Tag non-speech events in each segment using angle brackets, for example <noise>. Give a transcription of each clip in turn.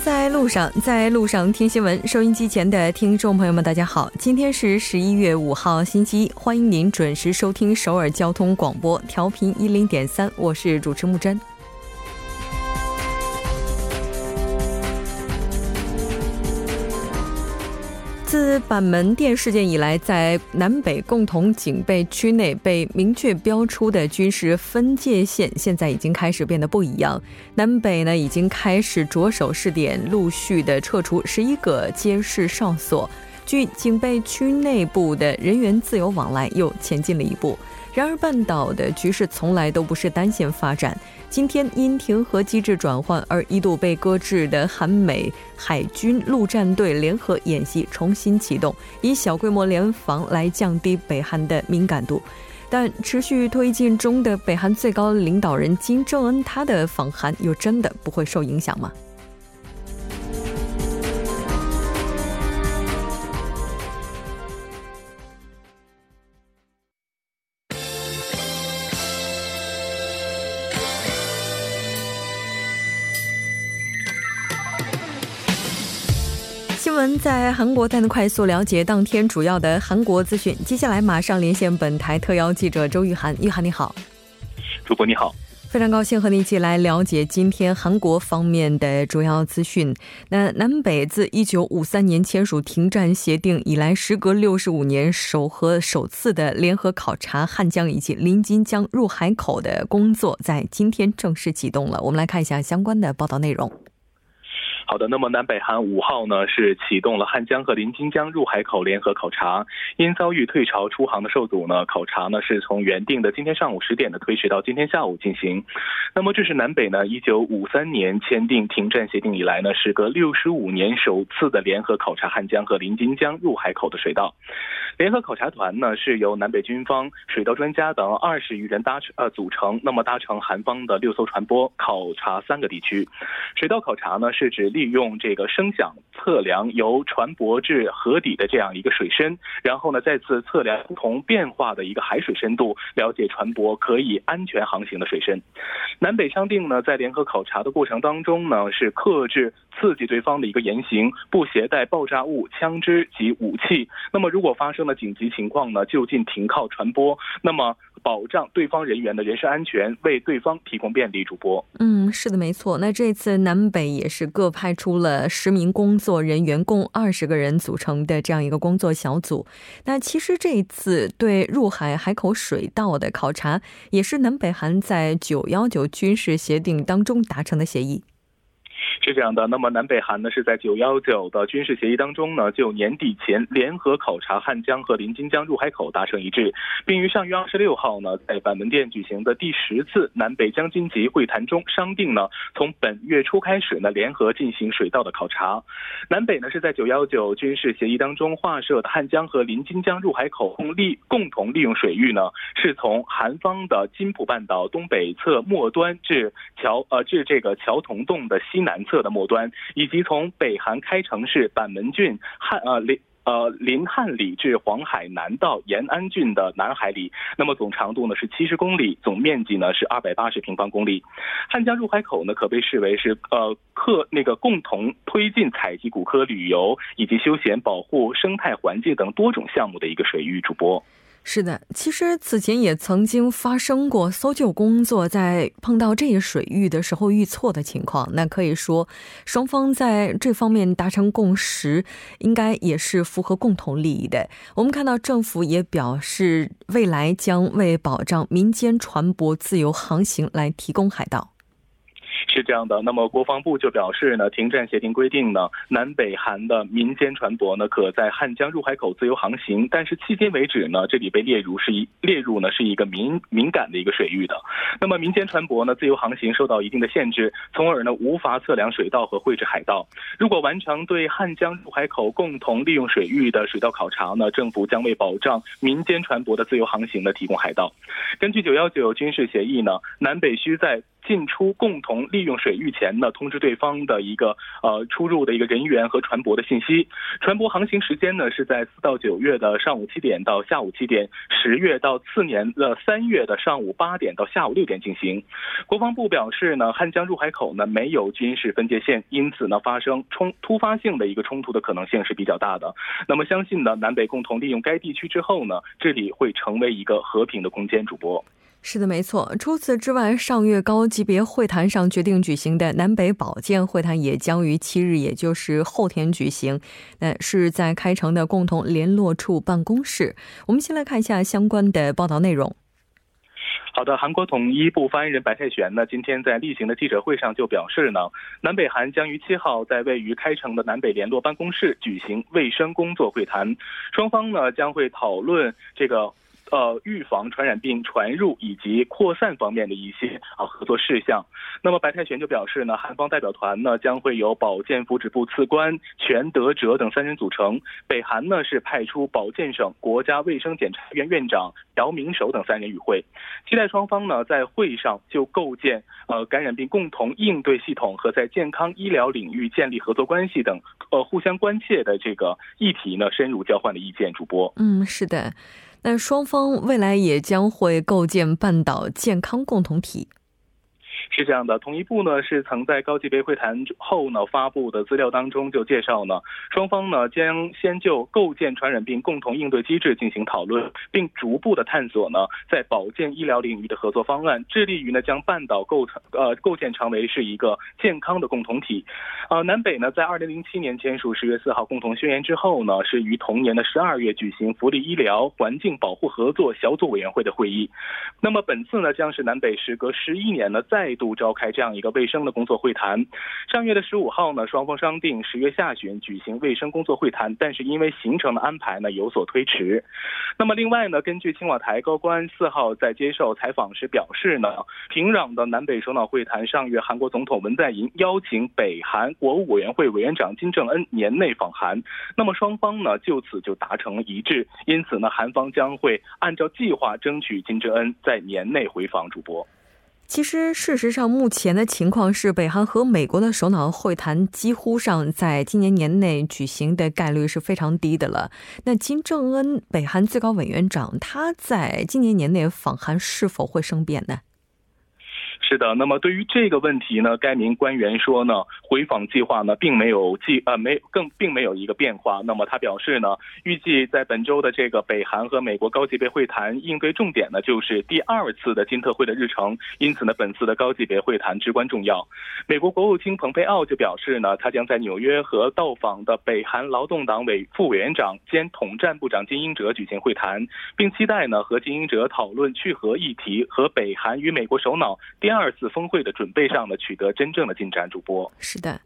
在路上，在路上听新闻。收音机前的听众朋友们，大家好，今天是十一月五号，星期一，欢迎您准时收听首尔交通广播，调频一零点三，我是主持木真。板门店事件以来，在南北共同警备区内被明确标出的军事分界线，现在已经开始变得不一样。南北呢，已经开始着手试点，陆续的撤除十一个监视哨所，距警备区内部的人员自由往来又前进了一步。然而，半岛的局势从来都不是单线发展。今天因停核机制转换而一度被搁置的韩美海军陆战队联合演习重新启动，以小规模联防来降低北韩的敏感度。但持续推进中的北韩最高领导人金正恩，他的访韩又真的不会受影响吗？在韩国，带您快速了解当天主要的韩国资讯。接下来马上连线本台特邀记者周玉涵。玉涵你好，主播你好，非常高兴和你一起来了解今天韩国方面的主要资讯。那南北自一九五三年签署停战协定以来，时隔六十五年首和首次的联合考察汉江以及临津江入海口的工作，在今天正式启动了。我们来看一下相关的报道内容。好的，那么南北韩五号呢是启动了汉江和临津江入海口联合考察，因遭遇退潮出航的受阻呢，考察呢是从原定的今天上午十点的推迟到今天下午进行。那么这是南北呢一九五三年签订停战协定以来呢，时隔六十五年首次的联合考察汉江和临津江入海口的水道。联合考察团呢是由南北军方、水稻专家等二十余人搭乘呃组成，那么搭乘韩方的六艘船舶考察三个地区。水稻考察呢是指利用这个声响测量由船舶至河底的这样一个水深，然后呢再次测量不同变化的一个海水深度，了解船舶可以安全航行的水深。南北商定呢在联合考察的过程当中呢是克制刺激对方的一个言行，不携带爆炸物、枪支及武器。那么如果发生那么紧急情况呢，就近停靠船舶，那么保障对方人员的人身安全，为对方提供便利。主播，嗯，是的，没错。那这次南北也是各派出了十名工作人员，共二十个人组成的这样一个工作小组。那其实这一次对入海海口水道的考察，也是南北韩在九幺九军事协定当中达成的协议。是这样的，那么南北韩呢是在九幺九的军事协议当中呢，就年底前联合考察汉江和临津江入海口达成一致，并于上月二十六号呢，在板门店举行的第十次南北江津级会谈中商定呢，从本月初开始呢，联合进行水道的考察。南北呢是在九幺九军事协议当中划设的汉江和临津江入海口共利共同利用水域呢，是从韩方的金浦半岛东北侧末端至桥呃至这个桥洞洞的西南。南侧的末端，以及从北韩开城市板门郡汉呃临呃临汉里至黄海南道延安郡的南海里，那么总长度呢是七十公里，总面积呢是二百八十平方公里。汉江入海口呢可被视为是呃客那个共同推进采集古科旅游以及休闲保护生态环境等多种项目的一个水域。主播。是的，其实此前也曾经发生过搜救工作在碰到这一水域的时候遇错的情况。那可以说，双方在这方面达成共识，应该也是符合共同利益的。我们看到政府也表示，未来将为保障民间船舶自由航行来提供海道。是这样的，那么国防部就表示呢，停战协定规定呢，南北韩的民间船舶呢，可在汉江入海口自由航行，但是迄今为止呢，这里被列入是一列入呢是一个敏 <laughs> 敏感的一个水域的。那么民间船舶呢自由航行受到一定的限制，从而呢无法测量水道和绘制海道。如果完成对汉江入海口共同利用水域的水道考察呢，政府将为保障民间船舶的自由航行呢提供海道。根据九幺九军事协议呢，南北需在进出共同利利用水域前呢，通知对方的一个呃出入的一个人员和船舶的信息。船舶航行时间呢是在四到九月的上午七点到下午七点，十月到次年的三月的上午八点到下午六点进行。国防部表示呢，汉江入海口呢没有军事分界线，因此呢发生冲突发性的一个冲突的可能性是比较大的。那么相信呢，南北共同利用该地区之后呢，这里会成为一个和平的空间。主播。是的，没错。除此之外，上月高级别会谈上决定举行的南北保健会谈也将于七日，也就是后天举行。那是在开城的共同联络处办公室。我们先来看一下相关的报道内容。好的，韩国统一部发言人白泰玄呢，今天在例行的记者会上就表示呢，南北韩将于七号在位于开城的南北联络办公室举行卫生工作会谈，双方呢将会讨论这个。呃，预防传染病传入以及扩散方面的一些啊合作事项。那么白泰玄就表示呢，韩方代表团呢将会由保健福祉部次官全德哲等三人组成，北韩呢是派出保健省国家卫生检察院院长姚明守等三人与会，期待双方呢在会上就构建呃感染病共同应对系统和在健康医疗领域建立合作关系等呃互相关切的这个议题呢深入交换的意见。主播，嗯，是的。那双方未来也将会构建半岛健康共同体。是这样的，统一部呢是曾在高级别会谈后呢发布的资料当中就介绍呢，双方呢将先就构建传染病共同应对机制进行讨论，并逐步的探索呢在保健医疗领域的合作方案，致力于呢将半岛构成呃构建成为是一个健康的共同体。呃，南北呢在二零零七年签署十月四号共同宣言之后呢，是于同年的十二月举行福利医疗环境保护合作小组委员会的会议。那么本次呢将是南北时隔十一年呢再度召开这样一个卫生的工作会谈。上月的十五号呢，双方商定十月下旬举行卫生工作会谈，但是因为行程的安排呢有所推迟。那么另外呢，根据青瓦台高官四号在接受采访时表示呢，平壤的南北首脑会谈上月韩国总统文在寅邀请北韩国务委员会委员长金正恩年内访韩，那么双方呢就此就达成了一致，因此呢，韩方将会按照计划争取金正恩在年内回访。主播。其实，事实上，目前的情况是，北韩和美国的首脑会谈几乎上在今年年内举行的概率是非常低的了。那金正恩，北韩最高委员长，他在今年年内访韩是否会生变呢？是的，那么对于这个问题呢，该名官员说呢，回访计划呢并没有计呃没更并没有一个变化。那么他表示呢，预计在本周的这个北韩和美国高级别会谈应对重点呢就是第二次的金特会的日程，因此呢本次的高级别会谈至关重要。美国国务卿蓬佩奥就表示呢，他将在纽约和到访的北韩劳动党委副委员长兼统战部长金英哲举行会谈，并期待呢和金英哲讨论去核议题和北韩与美国首脑第。第二次峰会的准备上呢，取得真正的进展。主播是的，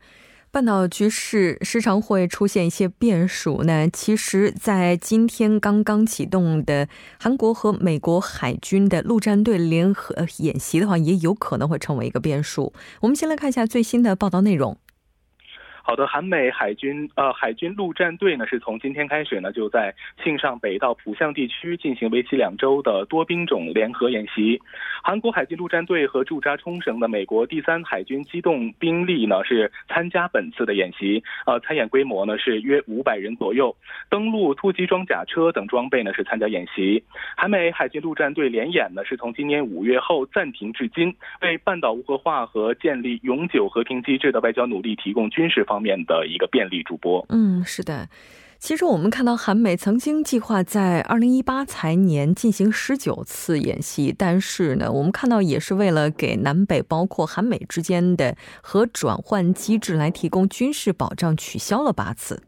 半岛局势时常会出现一些变数。那其实，在今天刚刚启动的韩国和美国海军的陆战队联合演习的话，也有可能会成为一个变数。我们先来看一下最新的报道内容。好的，韩美海军呃海军陆战队呢是从今天开始呢就在庆尚北道浦项地区进行为期两周的多兵种联合演习。韩国海军陆战队和驻扎冲绳的美国第三海军机动兵力呢是参加本次的演习，呃参演规模呢是约五百人左右，登陆突击装甲车等装备呢是参加演习。韩美海军陆战队联演呢是从今年五月后暂停至今，为半岛无核化和建立永久和平机制的外交努力提供军事方。方面的一个便利，主播。嗯，是的。其实我们看到，韩美曾经计划在二零一八财年进行十九次演习，但是呢，我们看到也是为了给南北包括韩美之间的核转换机制来提供军事保障，取消了八次。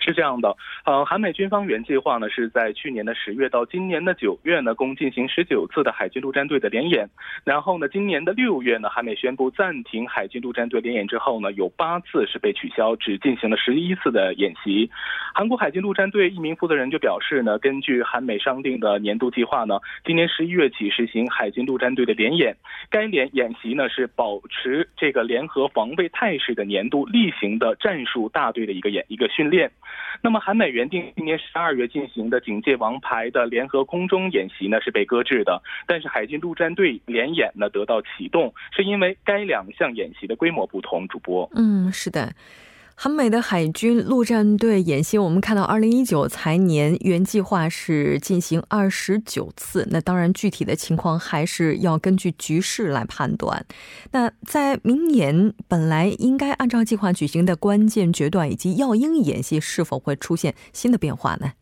是这样的，呃，韩美军方原计划呢是在去年的十月到今年的九月呢，共进行十九次的海军陆战队的联演。然后呢，今年的六月呢，韩美宣布暂停海军陆战队联演之后呢，有八次是被取消，只进行了十一次的演习。韩国海军陆战队一名负责人就表示呢，根据韩美商定的年度计划呢，今年十一月起实行海军陆战队的联演。该联演习呢是保持这个联合防卫态势的年度例行的战术大队的一个演一个训练。那么韩美原定今年十二月进行的警戒王牌的联合空中演习呢是被搁置的，但是海军陆战队联演呢得到启动，是因为该两项演习的规模不同。主播，嗯，是的。韩美的海军陆战队演习，我们看到二零一九财年原计划是进行二十九次，那当然具体的情况还是要根据局势来判断。那在明年本来应该按照计划举行的关键决断以及耀英演习，是否会出现新的变化呢？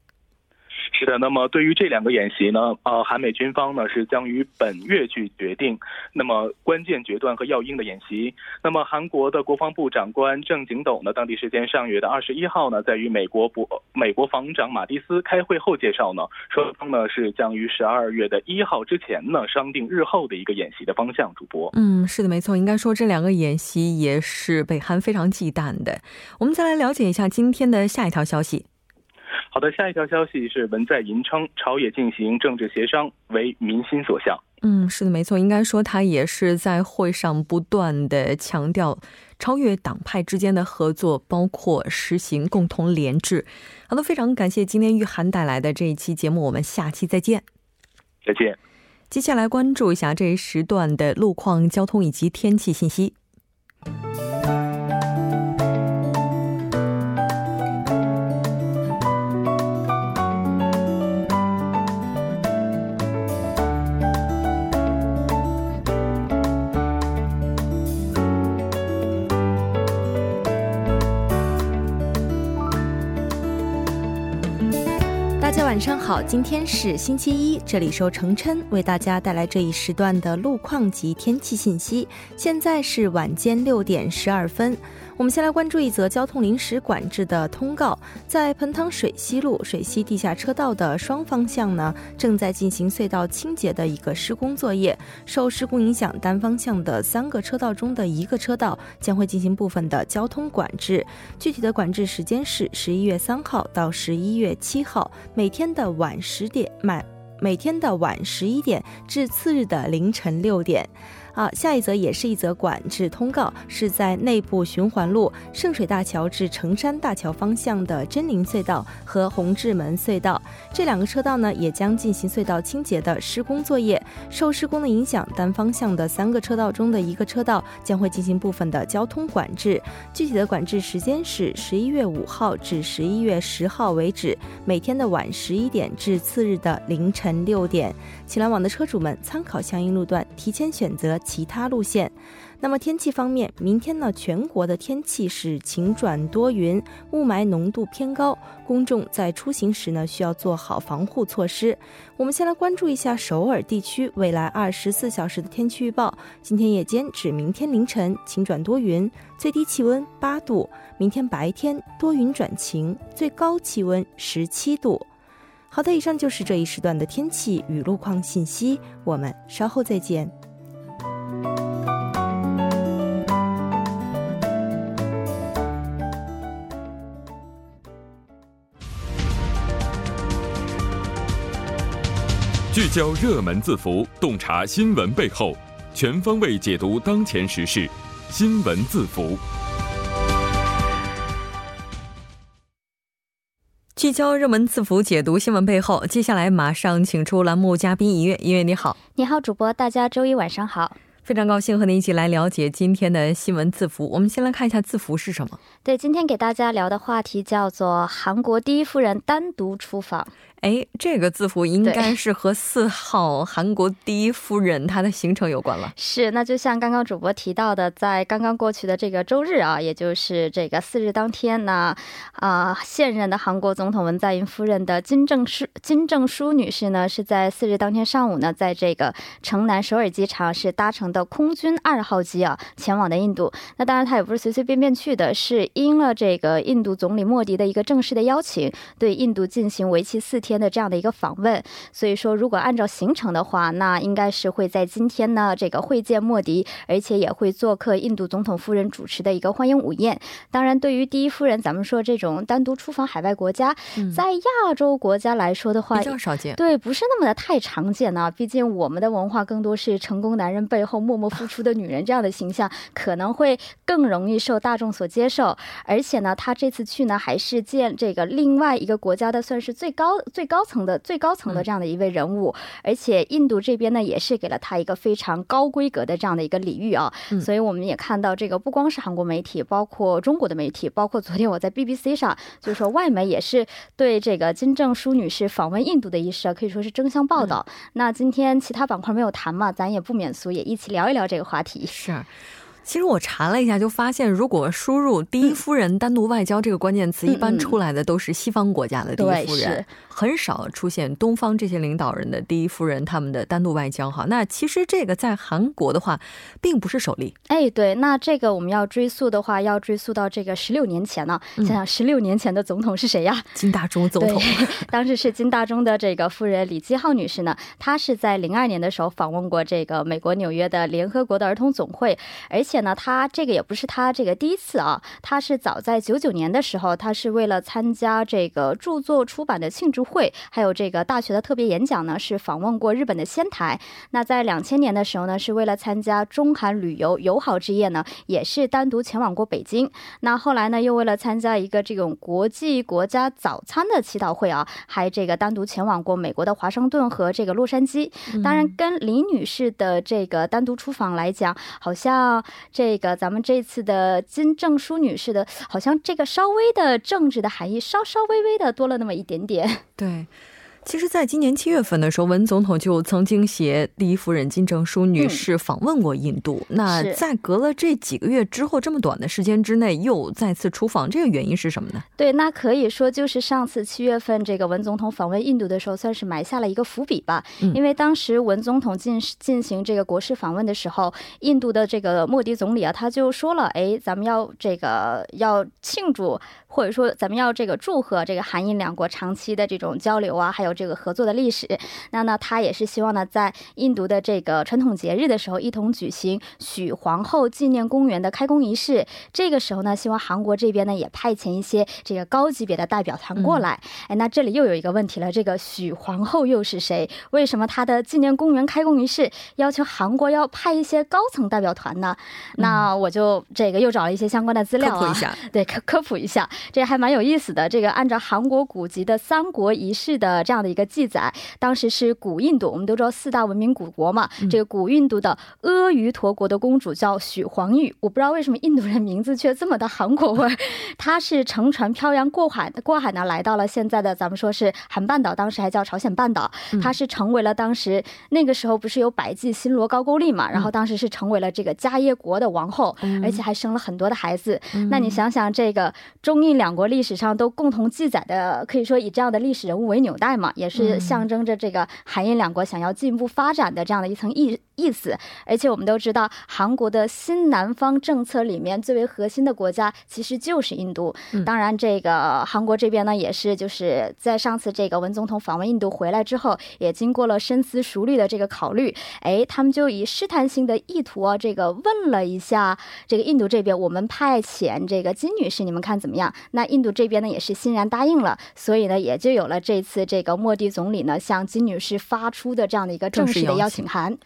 是的，那么对于这两个演习呢，呃，韩美军方呢是将于本月去决定，那么关键决断和要应的演习。那么韩国的国防部长官郑景斗呢，当地时间上月的二十一号呢，在与美国国美国防长马蒂斯开会后介绍呢，双方呢是将于十二月的一号之前呢商定日后的一个演习的方向。主播，嗯，是的，没错，应该说这两个演习也是北韩非常忌惮的。我们再来了解一下今天的下一条消息。好的，下一条消息是文在寅称朝野进行政治协商为民心所向。嗯，是的，没错，应该说他也是在会上不断的强调超越党派之间的合作，包括实行共同联制。好的，非常感谢今天玉涵带来的这一期节目，我们下期再见。再见。接下来关注一下这一时段的路况、交通以及天气信息。大家晚上好，今天是星期一，这里是程琛为大家带来这一时段的路况及天气信息。现在是晚间六点十二分。我们先来关注一则交通临时管制的通告，在盆塘水西路水西地下车道的双方向呢，正在进行隧道清洁的一个施工作业。受施工影响，单方向的三个车道中的一个车道将会进行部分的交通管制。具体的管制时间是十一月三号到十一月七号，每天的晚十点满每天的晚十一点至次日的凌晨六点。啊，下一则也是一则管制通告，是在内部循环路圣水大桥至城山大桥方向的真灵隧道和红志门隧道这两个车道呢，也将进行隧道清洁的施工作业。受施工的影响，单方向的三个车道中的一个车道将会进行部分的交通管制。具体的管制时间是十一月五号至十一月十号为止，每天的晚十一点至次日的凌晨六点。请来往的车主们参考相应路段，提前选择。其他路线，那么天气方面，明天呢，全国的天气是晴转多云，雾霾浓度偏高，公众在出行时呢，需要做好防护措施。我们先来关注一下首尔地区未来二十四小时的天气预报。今天夜间至明天凌晨晴转多云，最低气温八度；明天白天多云转晴，最高气温十七度。好的，以上就是这一时段的天气与路况信息，我们稍后再见。聚焦热门字符，洞察新闻背后，全方位解读当前时事。新闻字符，聚焦热门字符，解读新闻背后。接下来马上请出栏目嘉宾一乐，音乐你好，你好主播，大家周一晚上好。非常高兴和您一起来了解今天的新闻字符。我们先来看一下字符是什么。对，今天给大家聊的话题叫做韩国第一夫人单独出访。哎，这个字符应该是和四号韩国第一夫人她的行程有关了。是，那就像刚刚主播提到的，在刚刚过去的这个周日啊，也就是这个四日当天呢，啊，现任的韩国总统文在寅夫人的金正淑金正淑女士呢，是在四日当天上午呢，在这个城南首尔机场是搭乘的空军二号机啊，前往的印度。那当然，她也不是随随便便去的，是应了这个印度总理莫迪的一个正式的邀请，对印度进行为期四天。的这样的一个访问，所以说如果按照行程的话，那应该是会在今天呢这个会见莫迪，而且也会做客印度总统夫人主持的一个欢迎午宴。当然，对于第一夫人，咱们说这种单独出访海外国家，在亚洲国家来说的话，比较少见，对，不是那么的太常见呢。毕竟我们的文化更多是成功男人背后默默付出的女人这样的形象，可能会更容易受大众所接受。而且呢，他这次去呢，还是见这个另外一个国家的算是最高最高层的最高层的这样的一位人物。而且印度这边呢，也是给了他一个非常高规格的这样的一个礼遇啊。所以我们也看到，这个不光是韩国媒体，包括中国的媒体，包括昨天我在 BBC 上，就是说外媒也是对这个金正淑女士访问印度的一事可以说是争相报道。那今天其他板块没有谈嘛，咱也不免俗，也一起聊一聊这个话题。是。其实我查了一下，就发现如果输入“第一夫人单独外交”这个关键词，一般出来的都是西方国家的第一夫人，很少出现东方这些领导人的第一夫人他们的单独外交。哈，那其实这个在韩国的话，并不是首例。哎，对，那这个我们要追溯的话，要追溯到这个十六年前呢。想想十六年前的总统是谁呀？金大中总统。<laughs> 当时是金大中的这个夫人李基浩女士呢，她是在零二年的时候访问过这个美国纽约的联合国的儿童总会，而且呢，他这个。也不是他这个第一次啊，他是早在九九年的时候，他是为了参加这个著作出版的庆祝会，还有这个大学的特别演讲呢，是访问过日本的仙台。那在两千年的时候呢，是为了参加中韩旅游友好之夜呢，也是单独前往过北京。那后来呢，又为了参加一个这种国际国家早餐的祈祷会啊，还这个单独前往过美国的华盛顿和这个洛杉矶。当然，跟李女士的这个单独出访来讲，好像这个咱们。这次的金正淑女士的，好像这个稍微的政治的含义，稍稍微微的多了那么一点点。对。其实，在今年七月份的时候，文总统就曾经携第一夫人金正淑女士访问过印度。那在隔了这几个月之后，这么短的时间之内又再次出访，这个原因是什么呢？对，那可以说就是上次七月份这个文总统访问印度的时候，算是埋下了一个伏笔吧。因为当时文总统进进行这个国事访问的时候，印度的这个莫迪总理啊，他就说了：“哎，咱们要这个要庆祝，或者说咱们要这个祝贺这个韩印两国长期的这种交流啊，还有。”这个合作的历史，那呢，他也是希望呢，在印度的这个传统节日的时候，一同举行许皇后纪念公园的开工仪式。这个时候呢，希望韩国这边呢，也派遣一些这个高级别的代表团过来。哎，那这里又有一个问题了，这个许皇后又是谁？为什么他的纪念公园开工仪式要求韩国要派一些高层代表团呢？那我就这个又找了一些相关的资料啊，对，科科普一下，这还蛮有意思的。这个按照韩国古籍的三国仪式的这样的。一个记载，当时是古印度，我们都知道四大文明古国嘛。这个古印度的阿瑜陀国的公主叫许黄玉，我不知道为什么印度人名字却这么的韩国味儿。她是乘船漂洋过海，过海呢来到了现在的咱们说是韩半岛，当时还叫朝鲜半岛。她是成为了当时那个时候不是有百济新罗高句丽嘛，然后当时是成为了这个迦耶国的王后，而且还生了很多的孩子。那你想想，这个中印两国历史上都共同记载的，可以说以这样的历史人物为纽带嘛。也是象征着这个韩印两国想要进一步发展的这样的一层意意思，而且我们都知道，韩国的新南方政策里面最为核心的国家其实就是印度。当然，这个韩国这边呢，也是就是在上次这个文总统访问印度回来之后，也经过了深思熟虑的这个考虑，哎，他们就以试探性的意图啊，这个问了一下这个印度这边，我们派遣这个金女士，你们看怎么样？那印度这边呢，也是欣然答应了，所以呢，也就有了这次这个莫迪总理呢向金女士发出的这样的一个正式的邀请函。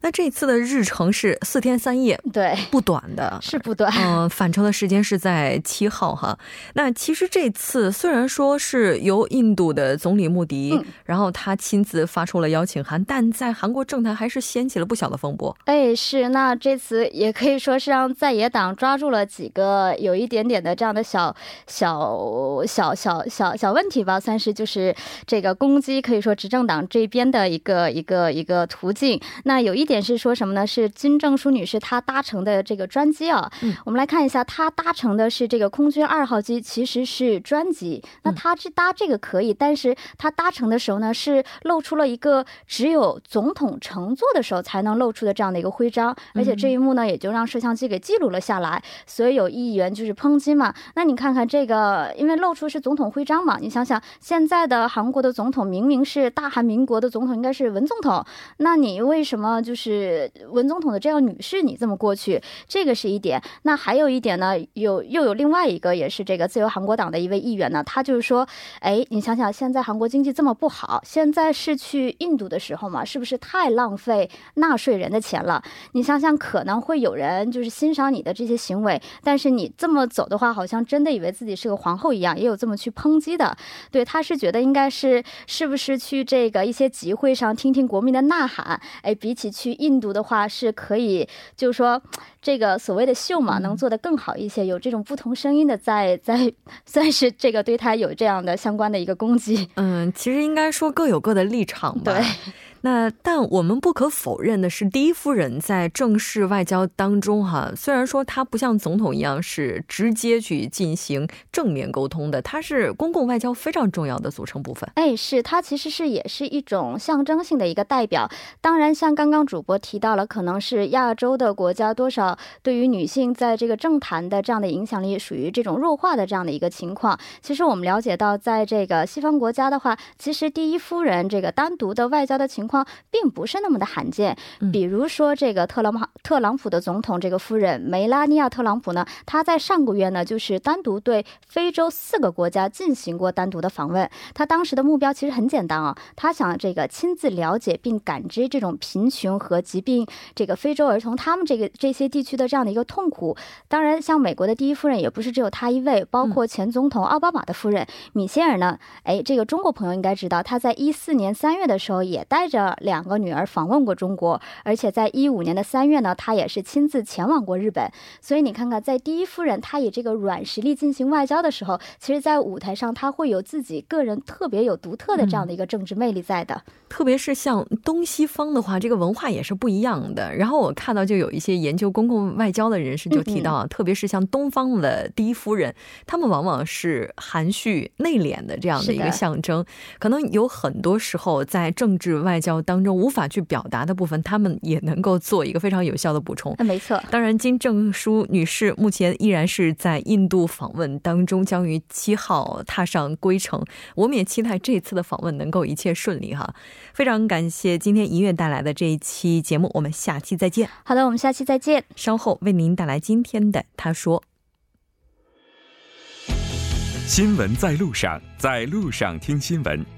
那这次的日程是四天三夜，对，不短的，<laughs> 是不短。嗯，返程的时间是在七号哈。那其实这次虽然说是由印度的总理穆迪，然后他亲自发出了邀请函，但在韩国政坛还是掀起了不小的风波。哎，是。那这次也可以说是让在野党抓住了几个有一点点的这样的小小小小小小问题吧，算是就是这个攻击，可以说执政党这边的一个一个一个途径。那有一。点是说什么呢？是金正淑女士她搭乘的这个专机啊。嗯，我们来看一下，她搭乘的是这个空军二号机，其实是专机。那她去搭这个可以，但是她搭乘的时候呢，是露出了一个只有总统乘坐的时候才能露出的这样的一个徽章，而且这一幕呢，也就让摄像机给记录了下来。所以有议员就是抨击嘛。那你看看这个，因为露出是总统徽章嘛，你想想现在的韩国的总统明明是大韩民国的总统，应该是文总统，那你为什么就是？是文总统的这样女士，你这么过去，这个是一点。那还有一点呢，有又有另外一个，也是这个自由韩国党的一位议员呢，他就是说，哎，你想想，现在韩国经济这么不好，现在是去印度的时候嘛，是不是太浪费纳税人的钱了？你想想，可能会有人就是欣赏你的这些行为，但是你这么走的话，好像真的以为自己是个皇后一样，也有这么去抨击的。对，他是觉得应该是是不是去这个一些集会上听听国民的呐喊？哎，比起去印度的话，是可以，就是说这个所谓的秀嘛，能做得更好一些。有这种不同声音的在在，<laughs> 算是这个对他有这样的相关的一个攻击。嗯，其实应该说各有各的立场吧。对。<laughs> 那但我们不可否认的是，第一夫人在正式外交当中，哈，虽然说她不像总统一样是直接去进行正面沟通的，她是公共外交非常重要的组成部分。哎，是她其实是也是一种象征性的一个代表。当然，像刚刚主播提到了，可能是亚洲的国家多少对于女性在这个政坛的这样的影响力属于这种弱化的这样的一个情况。其实我们了解到，在这个西方国家的话，其实第一夫人这个单独的外交的情况并不是那么的罕见，比如说这个特朗普特朗普的总统这个夫人梅拉尼亚特朗普呢，她在上个月呢就是单独对非洲四个国家进行过单独的访问。她当时的目标其实很简单啊，她想这个亲自了解并感知这种贫穷和疾病，这个非洲儿童他们这个这些地区的这样的一个痛苦。当然，像美国的第一夫人也不是只有她一位，包括前总统奥巴马的夫人米歇尔呢。哎，这个中国朋友应该知道，她在一四年三月的时候也带着。两个女儿访问过中国，而且在一五年的三月呢，她也是亲自前往过日本。所以你看看，在第一夫人她以这个软实力进行外交的时候，其实，在舞台上她会有自己个人特别有独特的这样的一个政治魅力在的。特别是像东西方的话，这个文化也是不一样的。然后我看到就有一些研究公共外交的人士就提到，特别是像东方的第一夫人，他们往往是含蓄内敛的这样的一个象征。可能有很多时候在政治外交当中无法去表达的部分，他们也能够做一个非常有效的补充。没错。当然，金正淑女士目前依然是在印度访问当中，将于七号踏上归程。我们也期待这次的访问能够一切顺利哈。非常感谢今天音乐带来的这一期节目，我们下期再见。好的，我们下期再见。稍后为您带来今天的他说。新闻在路上，在路上听新闻。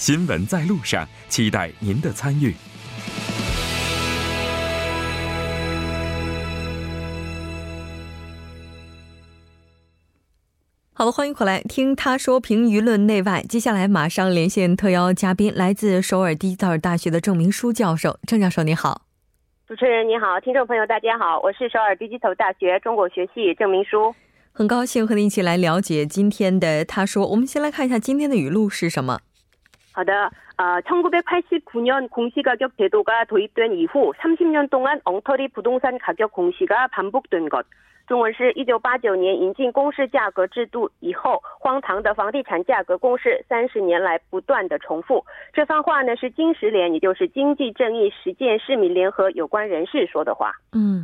新闻在路上，期待您的参与。好了，欢迎回来听他说评舆论内外。接下来马上连线特邀嘉宾，来自首尔第一尔大学的郑明书教授。郑教授你好，主持人你好，听众朋友大家好，我是首尔第一头大学中国学系郑明书，很高兴和您一起来了解今天的他说。我们先来看一下今天的语录是什么。好的，呃，천구백팔십구년공시가격제도가도입된이후30년동안엉터리부동산가격공시가반복된 것。 中文是一九八九年引进公示价格制度以后，荒唐的房地产价格公示三十年来不断的重复。这番话呢是金石联，也就是经济正义实践市民联合有关人士说的话。嗯，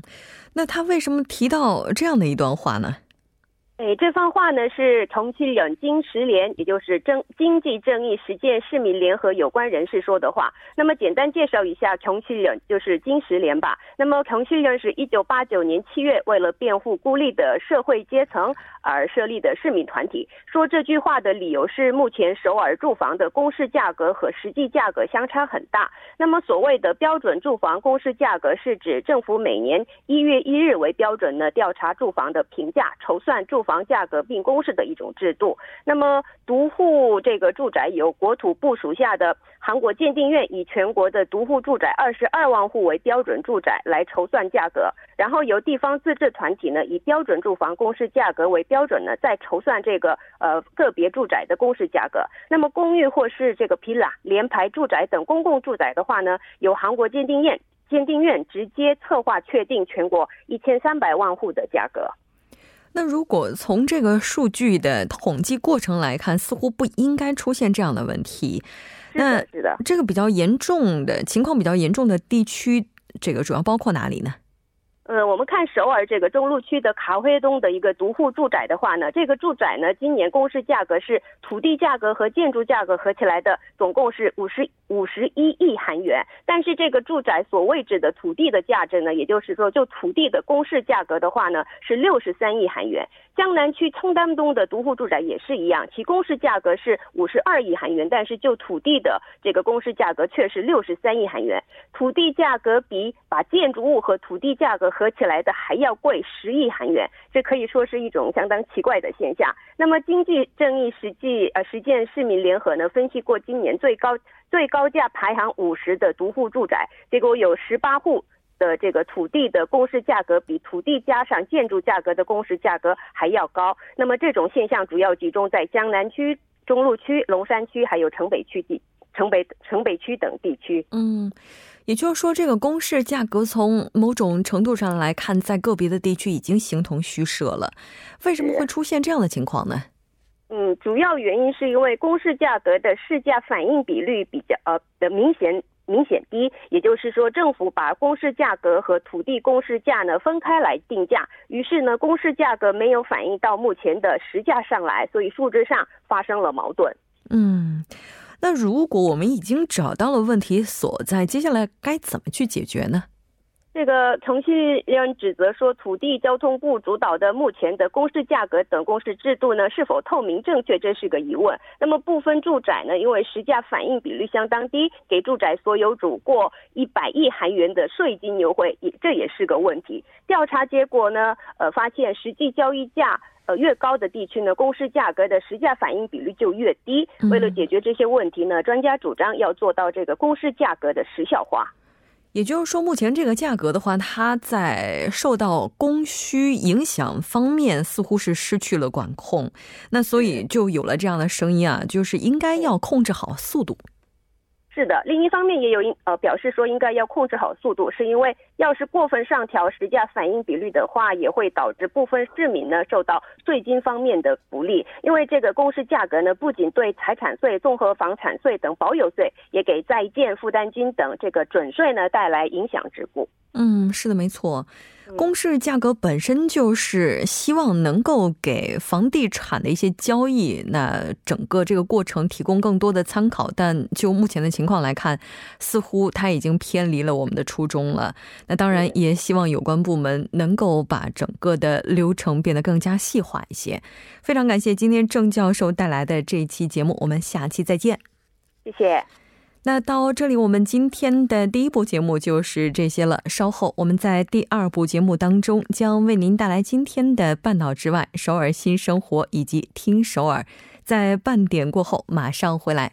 那他为什么提到这样的一段话呢？ 哎，这番话呢是重庆人金石联，也就是正经济正义实践市民联合有关人士说的话。那么简单介绍一下重庆人，就是金石联吧。那么重庆人是一九八九年七月，为了辩护孤立的社会阶层而设立的市民团体。说这句话的理由是，目前首尔住房的公示价格和实际价格相差很大。那么所谓的标准住房公示价格，是指政府每年一月一日为标准呢调查住房的评价，筹算住。房价格并公示的一种制度。那么，独户这个住宅由国土部属下的韩国鉴定院以全国的独户住宅二十二万户为标准住宅来筹算价格，然后由地方自治团体呢以标准住房公示价格为标准呢再筹算这个呃个别住宅的公示价格。那么，公寓或是这个 Pila 联排住宅等公共住宅的话呢，由韩国鉴定院。鉴定院直接策划确定全国一千三百万户的价格。那如果从这个数据的统计过程来看，似乎不应该出现这样的问题。那是的，这个比较严重的情况比较严重的地区，这个主要包括哪里呢？呃，我们看首尔这个中路区的卡辉东的一个独户住宅的话呢，这个住宅呢，今年公示价格是土地价格和建筑价格合起来的，总共是五十五十一亿韩元。但是这个住宅所位置的土地的价值呢，也就是说，就土地的公示价格的话呢，是六十三亿韩元。江南区청담东的独户住宅也是一样，其公示价格是五十二亿韩元，但是就土地的这个公示价格却是六十三亿韩元，土地价格比把建筑物和土地价格合起来的还要贵十亿韩元，这可以说是一种相当奇怪的现象。那么经济正义实际呃实践市民联合呢分析过今年最高最高价排行五十的独户住宅，结果有十八户。的这个土地的公示价格比土地加上建筑价格的公示价格还要高。那么这种现象主要集中在江南区、中路区、龙山区还有城北区地、城北城北区等地区。嗯，也就是说，这个公示价格从某种程度上来看，在个别的地区已经形同虚设了。为什么会出现这样的情况呢？嗯，主要原因是因为公示价格的市价反应比率比较呃的明显。明显低，也就是说，政府把公示价格和土地公示价呢分开来定价，于是呢，公示价格没有反映到目前的实价上来，所以数字上发生了矛盾。嗯，那如果我们已经找到了问题所在，接下来该怎么去解决呢？这个程序员指责说，土地交通部主导的目前的公示价格等公示制度呢，是否透明正确，这是个疑问。那么部分住宅呢，因为实价反应比率相当低，给住宅所有主过一百亿韩元的税金优惠，也这也是个问题。调查结果呢，呃，发现实际交易价呃越高的地区呢，公示价格的实价反应比率就越低。为了解决这些问题呢，专家主张要做到这个公示价格的时效化。也就是说，目前这个价格的话，它在受到供需影响方面似乎是失去了管控，那所以就有了这样的声音啊，就是应该要控制好速度。是的，另一方面也有应呃表示说应该要控制好速度，是因为要是过分上调实价反应比率的话，也会导致部分市民呢受到税金方面的不利。因为这个公示价格呢，不仅对财产税、综合房产税等保有税，也给在建负担金等这个准税呢带来影响之故。嗯，是的，没错。公示价格本身就是希望能够给房地产的一些交易，那整个这个过程提供更多的参考。但就目前的情况来看，似乎它已经偏离了我们的初衷了。那当然也希望有关部门能够把整个的流程变得更加细化一些。非常感谢今天郑教授带来的这一期节目，我们下期再见。谢谢。那到这里，我们今天的第一部节目就是这些了。稍后我们在第二部节目当中将为您带来今天的《半岛之外》、首尔新生活以及听首尔。在半点过后马上回来。